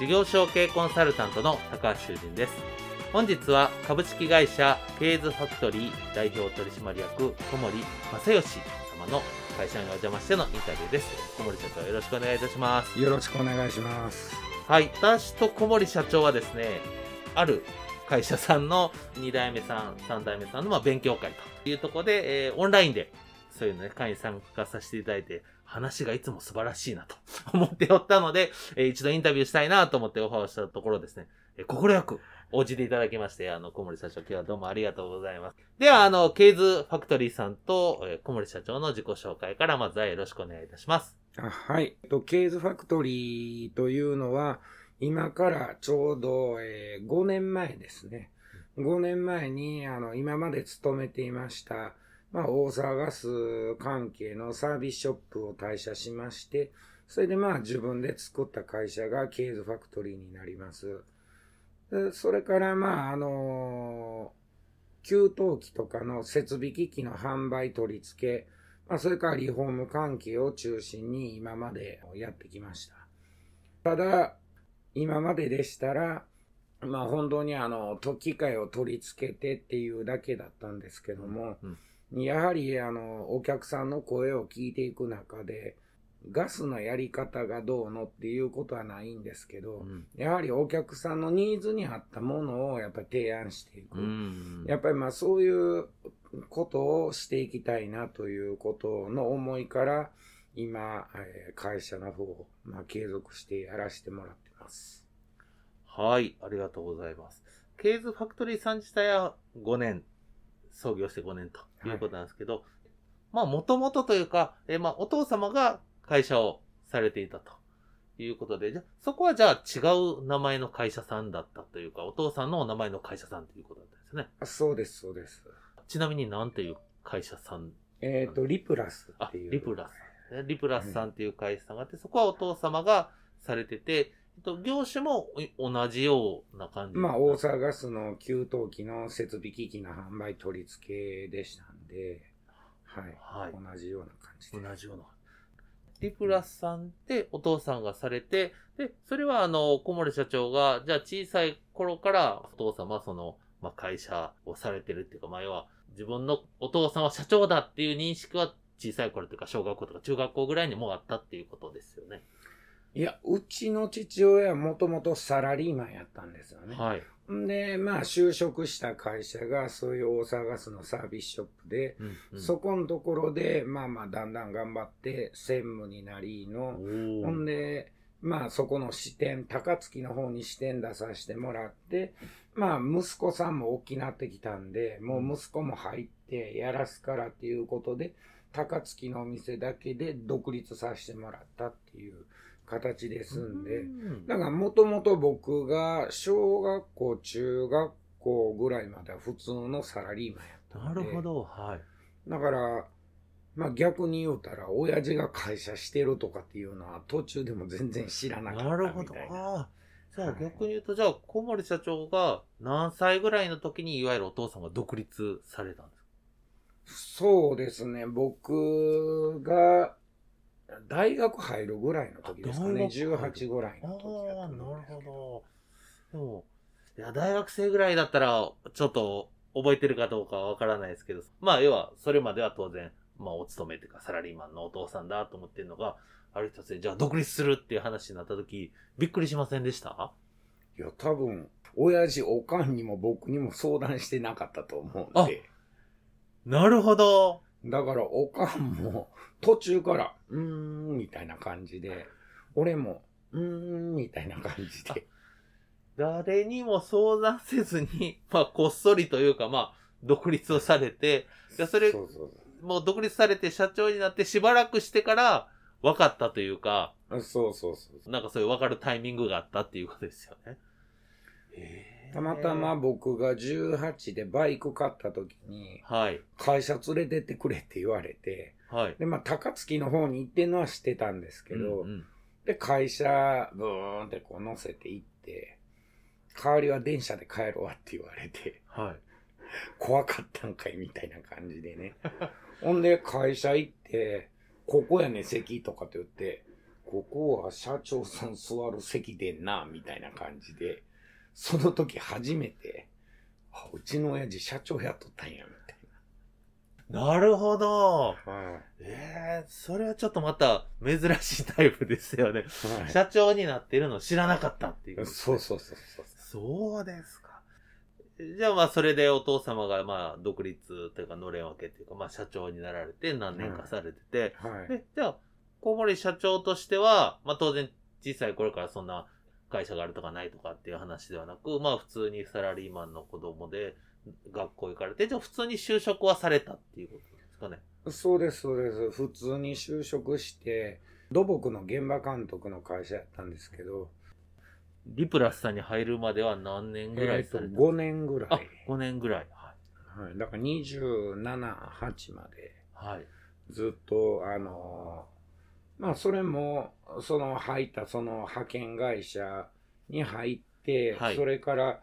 事業承継コンサルタントの高橋修人です。本日は株式会社ケーズファクトリー代表取締役小森正義様の会社にお邪魔してのインタビューです。小森社長よろしくお願いいたします。よろしくお願いします。はい。私と小森社長はですね、ある会社さんの2代目さん、3代目さんのま勉強会というところで、えー、オンラインでそういうのね、会員参加させていただいて、話がいつも素晴らしいなと 思っておったので、えー、一度インタビューしたいなと思ってオファーをしたところですね、えー、心く応じていただきまして、あの、小森社長、今日はどうもありがとうございます。では、あの、ケーズファクトリーさんと、えー、小森社長の自己紹介からまずはよろしくお願いいたします。あはい。ケーズファクトリーというのは、今からちょうど、えー、5年前ですね。5年前に、あの、今まで勤めていました、まあ、大阪ガス関係のサービスショップを退社しまして、それでまあ自分で作った会社がケーズファクトリーになります。それからまああの給湯器とかの設備機器の販売取り付け、まあ、それからリフォーム関係を中心に今までやってきました。ただ、今まででしたら、まあ本当にあの、機械を取り付けてっていうだけだったんですけども、うんやはりあのお客さんの声を聞いていく中でガスのやり方がどうのっていうことはないんですけど、うん、やはりお客さんのニーズに合ったものをやっぱり提案していく、うん、やっぱりまあそういうことをしていきたいなということの思いから今、え会社の方を、まあ、継続してやらせてもらってます。はい、ありがとうございます。ケーズファクトリーさん自体は5年創業して5年ということなんですけど、はい、まあ、もともとというか、えー、まあ、お父様が会社をされていたということで、じゃそこはじゃあ違う名前の会社さんだったというか、お父さんのお名前の会社さんということだったんですね。そうです、そうです。ちなみに何ていう会社さん？えっ、ー、と、リプラスっていう。リプラス。リプラスさんっていう会社さんがあって、そこはお父様がされてて、と、業種も同じような感じまあ、大阪ガスの給湯器の設備機器の販売取り付けでしたんで、はい。はい、同じような感じで。同じような。リプラスさんってお父さんがされて、で、それはあの、小森社長が、じゃあ小さい頃からお父様はその、まあ、会社をされてるっていうか、まあ、要は自分のお父さんは社長だっていう認識は小さい頃というか、小学校とか中学校ぐらいにもあったっていうことですよね。いや、うちの父親はもともとサラリーマンやったんですよね。はい。で、まあ、就職した会社が、そういう大阪ガスのサービスショップで、うんうん、そこのところで、まあまあ、だんだん頑張って、専務になりの、ほんで、まあ、そこの支店、高槻の方に支店出させてもらって、まあ、息子さんも大きなってきたんで、もう息子も入ってやらすからっていうことで、高槻のお店だけで独立させてもらったっていう。形で済んで、だからもともと僕が小学校、中学校ぐらいまでは普通のサラリーマンやったなるほど、はい。だから、まあ逆に言うたら、親父が会社してるとかっていうのは途中でも全然知らなかったな。なるほど。ああ。じゃあ逆に言うと、じゃあ小森社長が何歳ぐらいの時にいわゆるお父さんが独立されたんですか？そうですね。僕が大学入るぐらいの時ですかね。18ぐらいの時ああ、なるほど。でも、いや、大学生ぐらいだったら、ちょっと覚えてるかどうかはわからないですけど、まあ、要は、それまでは当然、まあ、お勤めというか、サラリーマンのお父さんだと思ってるのが、ある一つで、じゃあ独立するっていう話になった時、びっくりしませんでした？いや、多分、親父、おかんにも僕にも相談してなかったと思うんで。なるほど。だから、おかんも、途中から、うーん、みたいな感じで、俺も、うーん、みたいな感じで。誰にも相談せずに、まあ、こっそりというか、まあ、独立をされて、じゃあそれ、そうそうもう独立されて社長になってしばらくしてから分かったというか、そう。そうそうそう。なんかそういう分かるタイミングがあったっていうことですよね。へーたまたま、僕が18でバイク買った時に、はい。会社連れてってくれって言われて、はい。で、まあ、高槻の方に行ってんのは知ってたんですけど、うんうんで、会社、ブーンってこう乗せて行って、代わりは電車で帰ろうって言われて、はい。怖かったんかいみたいな感じでね。ほんで、会社行って、ここやね、席とかって言って、ここは社長さん座る席でんな、みたいな感じで、その時初めて、あうちの親父社長やっとったんや、みたいなるほど。な。はい。ええそれはちょっとまた珍しいタイプですよね。はい社長になってるの知らなかったっていう。そうそうそうそう。そうですか。じゃあまあそれでお父様がまあ独立というかのれん分けというかまあ社長になられて何年かされてて、はい。でじゃあ小森社長としては、まあ当然小さい頃からそんな会社があるとかないとかっていう話ではなく、まあ普通にサラリーマンの子供で学校行かれて、じゃあ普通に就職はされたっていうことですかね。そうです、そうです。普通に就職して、土木の現場監督の会社やったんですけど、リプラスさんに入るまでは何年ぐらえっと、いされた5年ぐらい。あ、5年ぐらい。はい。はい。だから27、8まではい。ずっと、あのーまあ、それも、その入ったその派遣会社に入って、はいそれから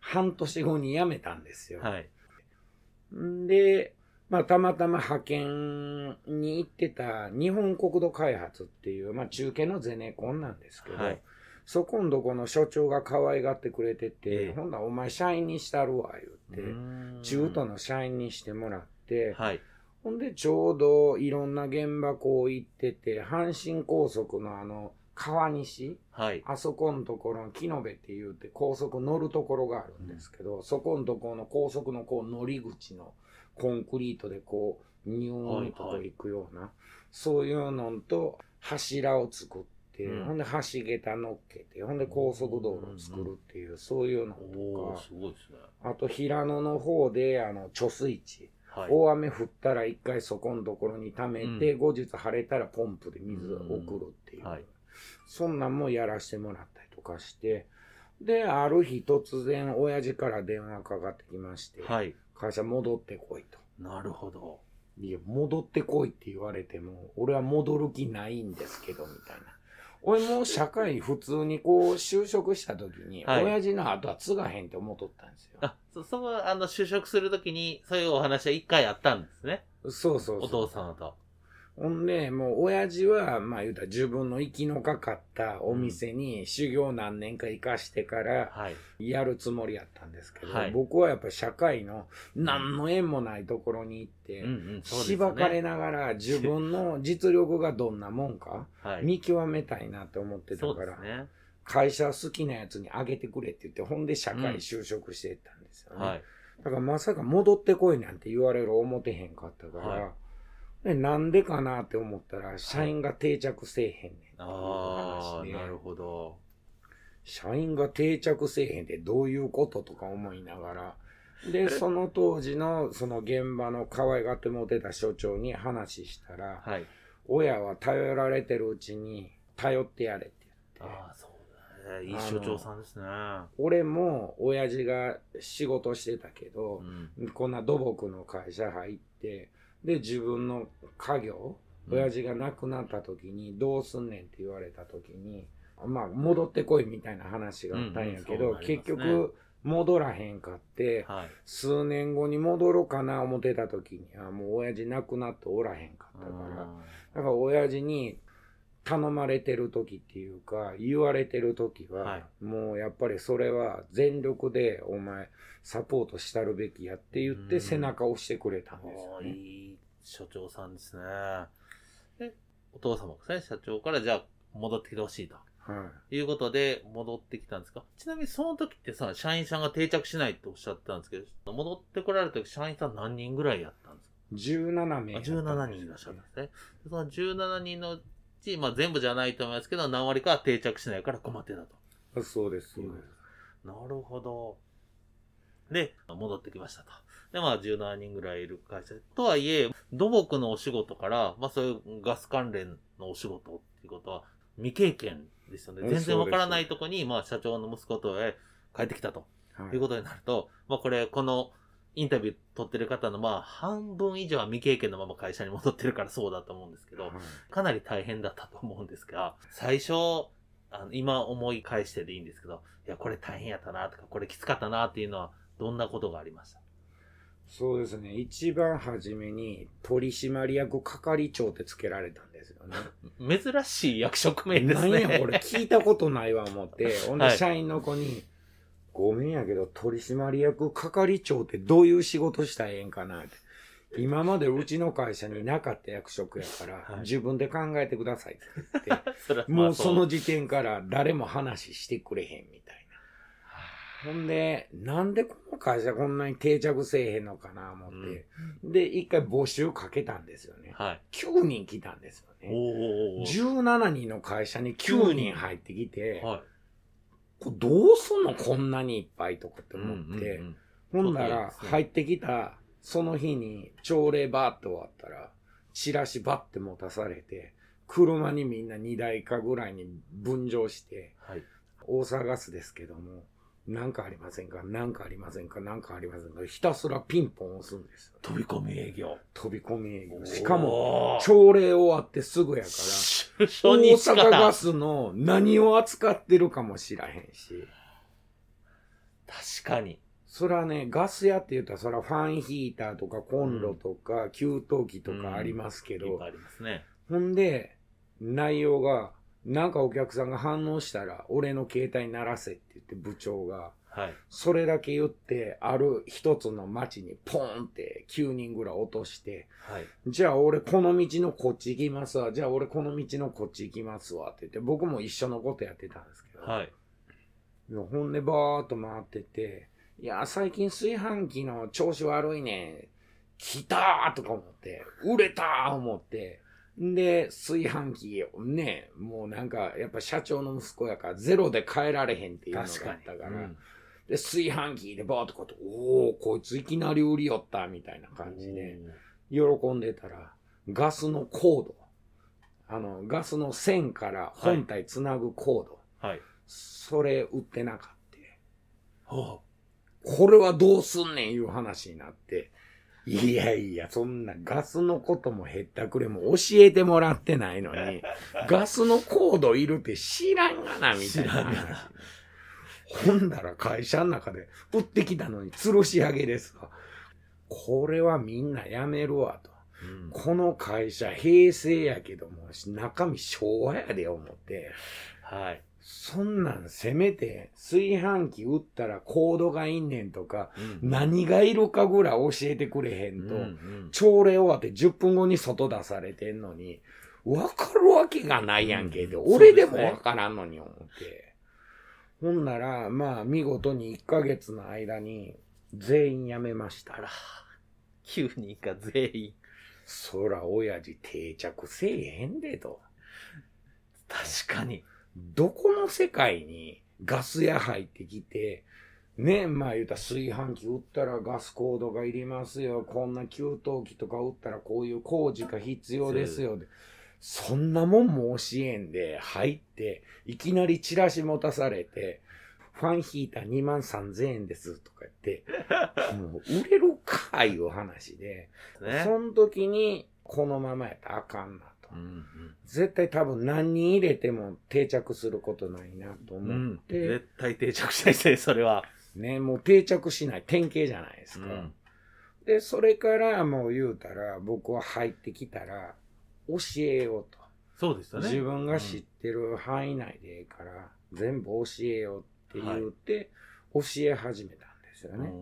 半年後に辞めたんですよ。はい。んで、まあ、たまたま派遣に行ってた日本国土開発っていう、まあ、中堅のゼネコンなんですけど、はいそこんどこの所長が可愛がってくれてて、ええほんならお前社員にしたるわ、言って、中途の社員にしてもらって、はい。ほんでちょうどいろんな現場こう行ってて、阪神高速のあの、川西、はい。あそこのところの木の部って言うて高速乗るところがあるんですけど、そこのところの高速のこう乗り口のコンクリートでこう、ニューンとこう行くような、そういうのと柱を作って、うんほんで橋桁乗っけて、ほんで高速道路を作るっていう、そういうのとか、すごいですね。あと平野の方であの貯水池、はい。大雨降ったら一回そこのところに溜めて、う後日晴れたらポンプで水を送るっていう、はい。そんなんもやらせてもらったりとかして、で、ある日突然親父から電話かかってきまして、はい。会社戻ってこいと。なるほど。いや、戻ってこいって言われても、俺は戻る気ないんですけど、みたいな。俺も社会普通にこう就職した時に、はい親父の後は継がへんって思っとったんですよ。あ、そ、その、あの、就職するときに、そういうお話は一回あったんですね。そうそうそう。お父様と。ほんで、もう親父は、まあ言うたら自分の息のかかったお店に修行何年か行かしてからはい。やるつもりやったんですけど、はい僕はやっぱ社会の何の縁もないところに行って、うんしばかれながら自分の実力がどんなもんかはい。見極めたいなって思ってたから。会社好きなやつにあげてくれって言って、ほんで社会就職していったんですよね。はい。だからまさか戻ってこいなんて言われる思ってへんかったから、はいでなんでかなって思ったら、社員が定着せえへんねんああ、なるほど。社員が定着せえへんってどういうこととか思いながら、で、その当時のその現場の可愛がってもてた所長に話したら、はい。親は頼られてるうちに頼ってやれって言って。ああ、そうだね。いい所長さんですね。俺も親父が仕事してたけどう、ん。こんな土木の会社入って、で、自分の家業、親父が亡くなった時にどうすんねんって言われた時に、まあ、戻ってこいみたいな話があったんやけど、うんうんそうなり結局、戻らへんかって、はい。数年後に戻ろうかな思ってた時に、あもう親父亡くなっておらへんかったから、だから親父に頼まれてる時っていうか、言われてる時は、はい。もうやっぱりそれは全力でお前サポートしたるべきやって言ってうん。背中を押してくれたんですおよね。所長さんですね。で、お父様ですね、社長からじゃあ戻ってきてほしいと。はい。いうことで戻ってきたんですか？ちなみにその時ってさ、社員さんが定着しないっておっしゃってたんですけど、戻ってこられた時社員さん何人ぐらいやったんですか？17名ね。17人いらっしゃるんですね。でその17人のうち、まあ全部じゃないと思いますけど、何割かは定着しないから困ってたと。そうです、そうです。なるほど。で、戻ってきましたと。で、まあ17人ぐらいいる会社。とはいえ、土木のお仕事から、まあそういうガス関連のお仕事っていうことは未経験ですよね。うん全然わからないとこに、まあ社長の息子とへ帰ってきたと。はい。いうことになると、まあこれ、このインタビュー取ってる方のまあ半分以上は未経験のまま会社に戻ってるからそうだと思うんですけど、はい。かなり大変だったと思うんですが、最初、あの今思い返してでいいんですけど、いや、これ大変やったなとか、これきつかったなっていうのは、どんなことがありました？そうですね。一番初めに取締役係長ってつけられたんですよね。珍しい役職名ですね。何やこれ聞いたことないわ思って、ほんはいで社員の子に、ごめんやけど取締役係長ってどういう仕事したらええんかなって。今までうちの会社になかった役職やから、はい自分で考えてくださいって言って、そもうその時点から誰も話してくれへんみたいな。ほんで、なんでこの会社こんなに定着せえへんのかな思って、で、一回募集かけたんですよね。はい。9人来たんですよね。おー。17人の会社に9人入ってきて、はい。これどうすんのこんなにいっぱいとかって思って、うんうんほんなら入ってきたその日に朝礼バーって終わったら、チラシバッて持たされて、車にみんな2台かぐらいに分乗して、はい。大阪ガスですけども、なんかありませんか？なんかありませんか？なんかありませんか？ひたすらピンポン押すんですよ。飛び込み営業。飛び込み営業。しかも、朝礼終わってすぐやから、初大阪ガら。スの何を扱ってるかも知らへんし。確かに。それはね、ガス屋って言ったら、それはファンヒーターとかコンロとか給湯器とかありますけど、いっぱいありますね。ほんで、内容が、なんかお客さんが反応したら、俺の携帯鳴らせって言って部長が、はい。それだけ言って、ある一つの町にポーンって9人ぐらい落として、はい。じゃあ俺この道のこっち行きますわ。じゃあ俺この道のこっち行きますわって言って、僕も一緒のことやってたんですけど、はい。ほんでバーっと回ってて、いや、最近炊飯器の調子悪いね。来たーとか思って、売れたー思って、んで、炊飯器をね、もうなんか、やっぱ社長の息子やから、ゼロで変えられへんっていうのがあ。ったから、うんで、炊飯器でバーっとこうやって、おー、こいついきなり売りよった、みたいな感じで、喜んでたら、ガスのコード、あの、ガスの線から本体つなぐコード、はい。それ売ってなかった。ほこれはどうすんねんいう話になって、いやいや、そんなガスのこともへったくれも教えてもらってないのに、ガスのコードいるって知らんがな、みたいな知らんが話な。ほんだら会社の中で売ってきたのに吊るし上げですわ。これはみんなやめるわと。ううんこの会社平成やけども、中身昭和やで思って。はい。そんなんせめて炊飯器売ったらコードがいんねんとか、うん何がいるかぐらい教えてくれへんと、うんうん朝礼終わって10分後に外出されてんのに、わかるわけがないやんけで、うん俺でもわからんのに思って。ほんなら、まあ見事に1ヶ月の間に全員辞めましたあ。ら、9人か全員。そら親父定着せえへんでと。確かに。どこの世界にガス屋入ってきて、ね、まあ言うたら炊飯器売ったらガスコードがいりますよ。こんな給湯器とか売ったらこういう工事が必要ですよ。でそんなもんも教えんで入って、いきなりチラシ持たされて、ファンヒーター2万3000円ですとか言って、もう売れるかいう話で、ね。その時にこのままやったらあかんな絶対多分何人入れても定着することないなとうん。う思んって、絶対定着しないですね、それは。ね、もう定着しない典型じゃないですか。うんで、それからもう言うたら、僕は入ってきたら、教えようと。そうですよね。自分が知ってる範囲内でいいから、全部教えようって言って、教え始めたんですようんね。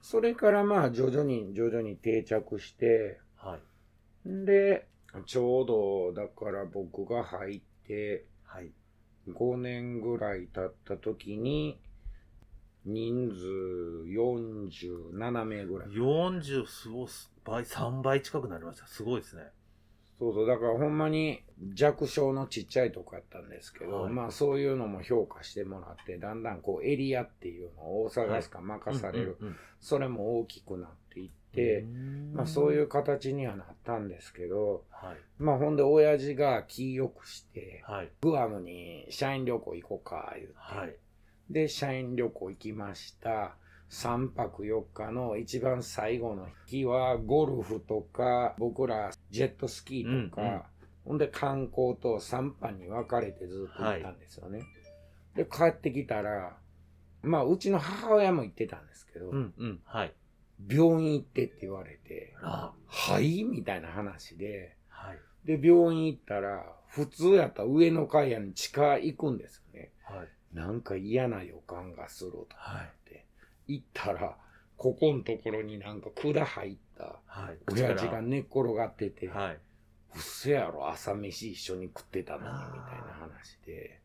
それからまあ徐々に徐々に定着して、はい。んで、ちょうど、だから僕が入って、はい。5年ぐらい経った時に、人数47名ぐらい。40、すごい倍、3倍近くなりました。すごいですね。そうそう、だからほんまに弱小のちっちゃいとこやったんですけど、はいまあそういうのも評価してもらって、だんだんこうエリアっていうのを大阪しか任される、それも大きくなっていって、まあそういう形にはなったんですけど、はい。まあほんで親父が気よくして、はい。グアムに社員旅行行こうか、言って。はい。で、社員旅行行きました。3泊4日の一番最後の日は、ゴルフとか、僕らジェットスキーとか、うんうんほんで観光と3班に分かれてずっと行ったんですよね。で、帰ってきたら、まあ、うちの母親も行ってたんですけど、うんうん。はい。病院行ってって言われて、あはい？みたいな話で、はい。で、病院行ったら、普通やったら上の階やに地下行くんですよね。はい。なんか嫌な予感がするとはい。って、行ったら、ここのところになんか管入ったはい。親父が寝っ転がってて、はい。うっせやろ、朝飯一緒に食ってたのに、みたいな話で。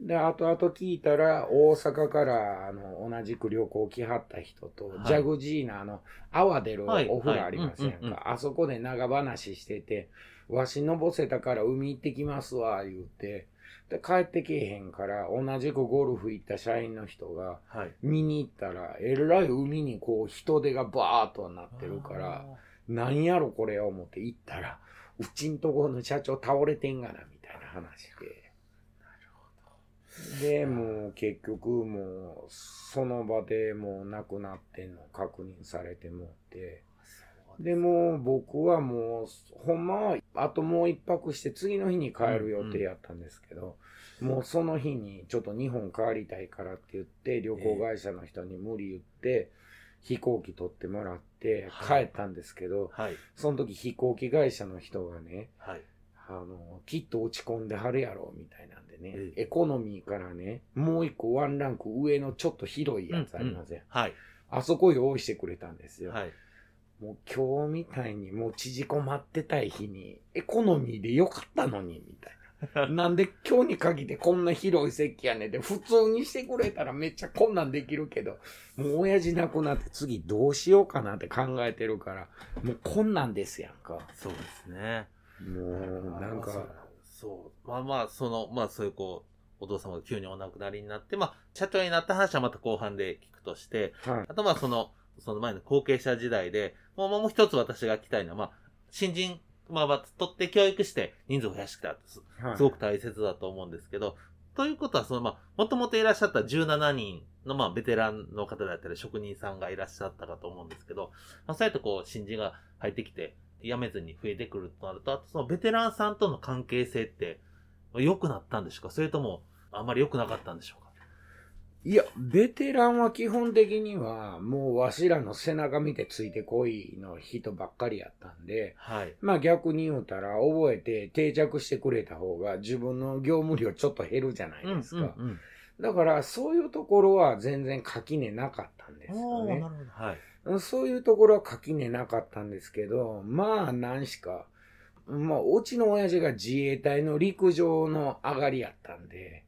で、後々聞いたら、大阪から、あの、同じく旅行来はった人と、はいジャグジーナの泡出るはいお風呂ありませんか？あそこで長話してて、わしのぼせたから海行ってきますわ、言うて。で、帰ってけえへんから、同じくゴルフ行った社員の人が、はい。見に行ったら、えらい海にこう人手がバーっとなってるから、なんやろこれ思って行ったら、うちんとこの社長倒れてんがな、みたいな話で。で、もう結局もう、その場でもう亡くなってんの確認されてもって。で、もう僕はもう、ほんまは、あともう一泊して次の日に帰る予定やったんですけど、もうその日にちょっと日本帰りたいからって言って、旅行会社の人に無理言って、飛行機取ってもらって帰はいったんですけど、はい。その時飛行機会社の人がね、はい。あの、きっと落ち込んではるやろ、みたいなんでね、えエコノミーからね、もう一個ワンランク上のちょっと広いやつありません。はい。あそこ用意してくれたんですよ。はい。もう今日みたいにもう縮こまってたい日に、エコノミーでよかったのに、みたいな。なんで今日に限ってこんな広い席やねんで、普通にしてくれたらめっちゃこんなんできるけど、もう親父亡くなって次どうしようかなって考えてるから、もうこんなんですやんか。そうですね。もう、なんか、そう。まあまあ、その、まあそういうこう、お父様が急にお亡くなりになって、まあ、社長になった話はまた後半で聞くとして、はい。あとまあその、その前の後継者時代で、もうもう一つ私が聞きたいのは、まあ、新人、まあ、まあ、取って教育して人数を増やしてきたすはいすごく大切だと思うんですけど、ということは、そのまあ、もともといらっしゃった17人のまあ、ベテランの方だったり、職人さんがいらっしゃったかと思うんですけど、まあ、そうやってこう、新人が入ってきて、辞めずに増えてくるとなると、あとそのベテランさんとの関係性って、良くなったんでしょうか？それとも、あんまり良くなかったんでしょうか？いや、ベテランは基本的には、もうわしらの背中見てついてこいの人ばっかりやったんで、はい。まあ逆に言うたら、覚えて定着してくれた方が自分の業務量ちょっと減るじゃないですか。うんうんだから、そういうところは全然垣根なかったんですうん。よねな。るほど。はい。そういうところは垣根なかったんですけど、まあ何しか、まあ、うちの親父が自衛隊の陸上の上がりやったんで、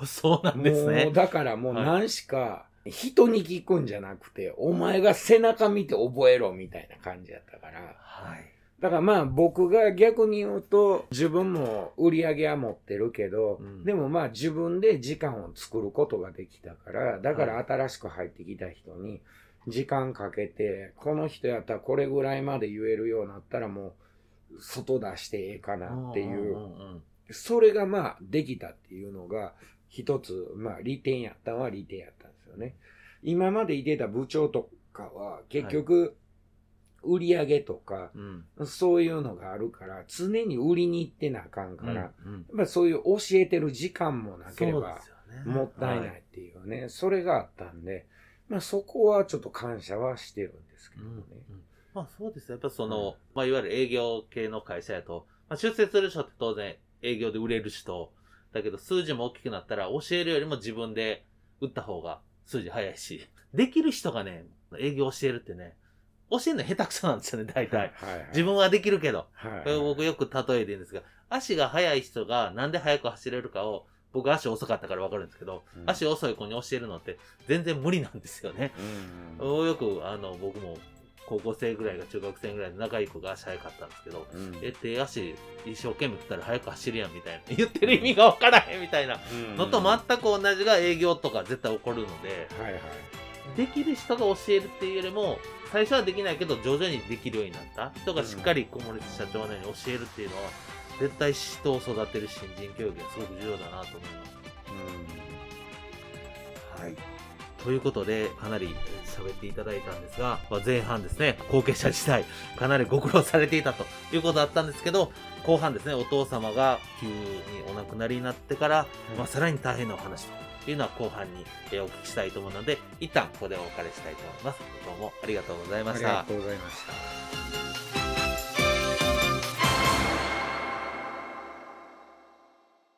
お そうなんですもうね。だからもう何しか、人に聞くんじゃなくて、お前が背中見て覚えろみたいな感じやったから。はい。だからまあ僕が逆に言うと、自分も売り上げは持ってるけど、うんでもまあ自分で時間を作ることができたから、だから新しく入ってきた人に、時間かけて、この人やったらこれぐらいまで言えるようになったらもう、外出してええかなっていう、それがまあできたっていうのが、一つ、まあ利点やったのは利点やったんですよね。今までいてた部長とかは、結局、売り上げとか、うん。そういうのがあるから、常に売りに行ってなあかんから、やっぱりそういう教えてる時間もなければもったいなはいっていうね、それがあったんで、まあそこはちょっと感謝はしてるんですけどね。まあそうですね。やっぱその、まあいわゆる営業系の会社やと、まあ出世する人って当然営業で売れる人、だけど数字も大きくなったら教えるよりも自分で売った方が数字早いし、できる人がね、営業教えるってね、教えるの下手くそなんですよね、大体。はいはい。自分はできるけど。はい、これ僕よく例えてるんですが、足が速い人がなんで速く走れるかを、僕足遅かったからわかるんですけど、うん足遅い子に教えるのって全然無理なんですよね。うんよく、あの、僕も高校生ぐらいが中学生ぐらいの仲いい子が足速かったんですけど、うんえ、手足一生懸命振ったら速く走るやんみたいな。言ってる意味がわからへんみたいなのと全く同じが営業とか絶対起こるので、はいはい。できる人が教えるっていうよりも、最初はできないけど徐々にできるようになった人がしっかり小森社長のように教えるっていうのは、絶対人を育てる新人教育がすごく重要だなと思います。はい。ということで、かなり喋っていただいたんですが、まあ、前半ですね、後継者時代、かなりご苦労されていたということだったんですけど、後半ですね、お父様が急にお亡くなりになってから、まあ、さらに大変なお話というのは後半にえーお聞きしたいと思うので、一旦ここでお別れしたいと思います。どうもありがとうございましたありが。とうございました。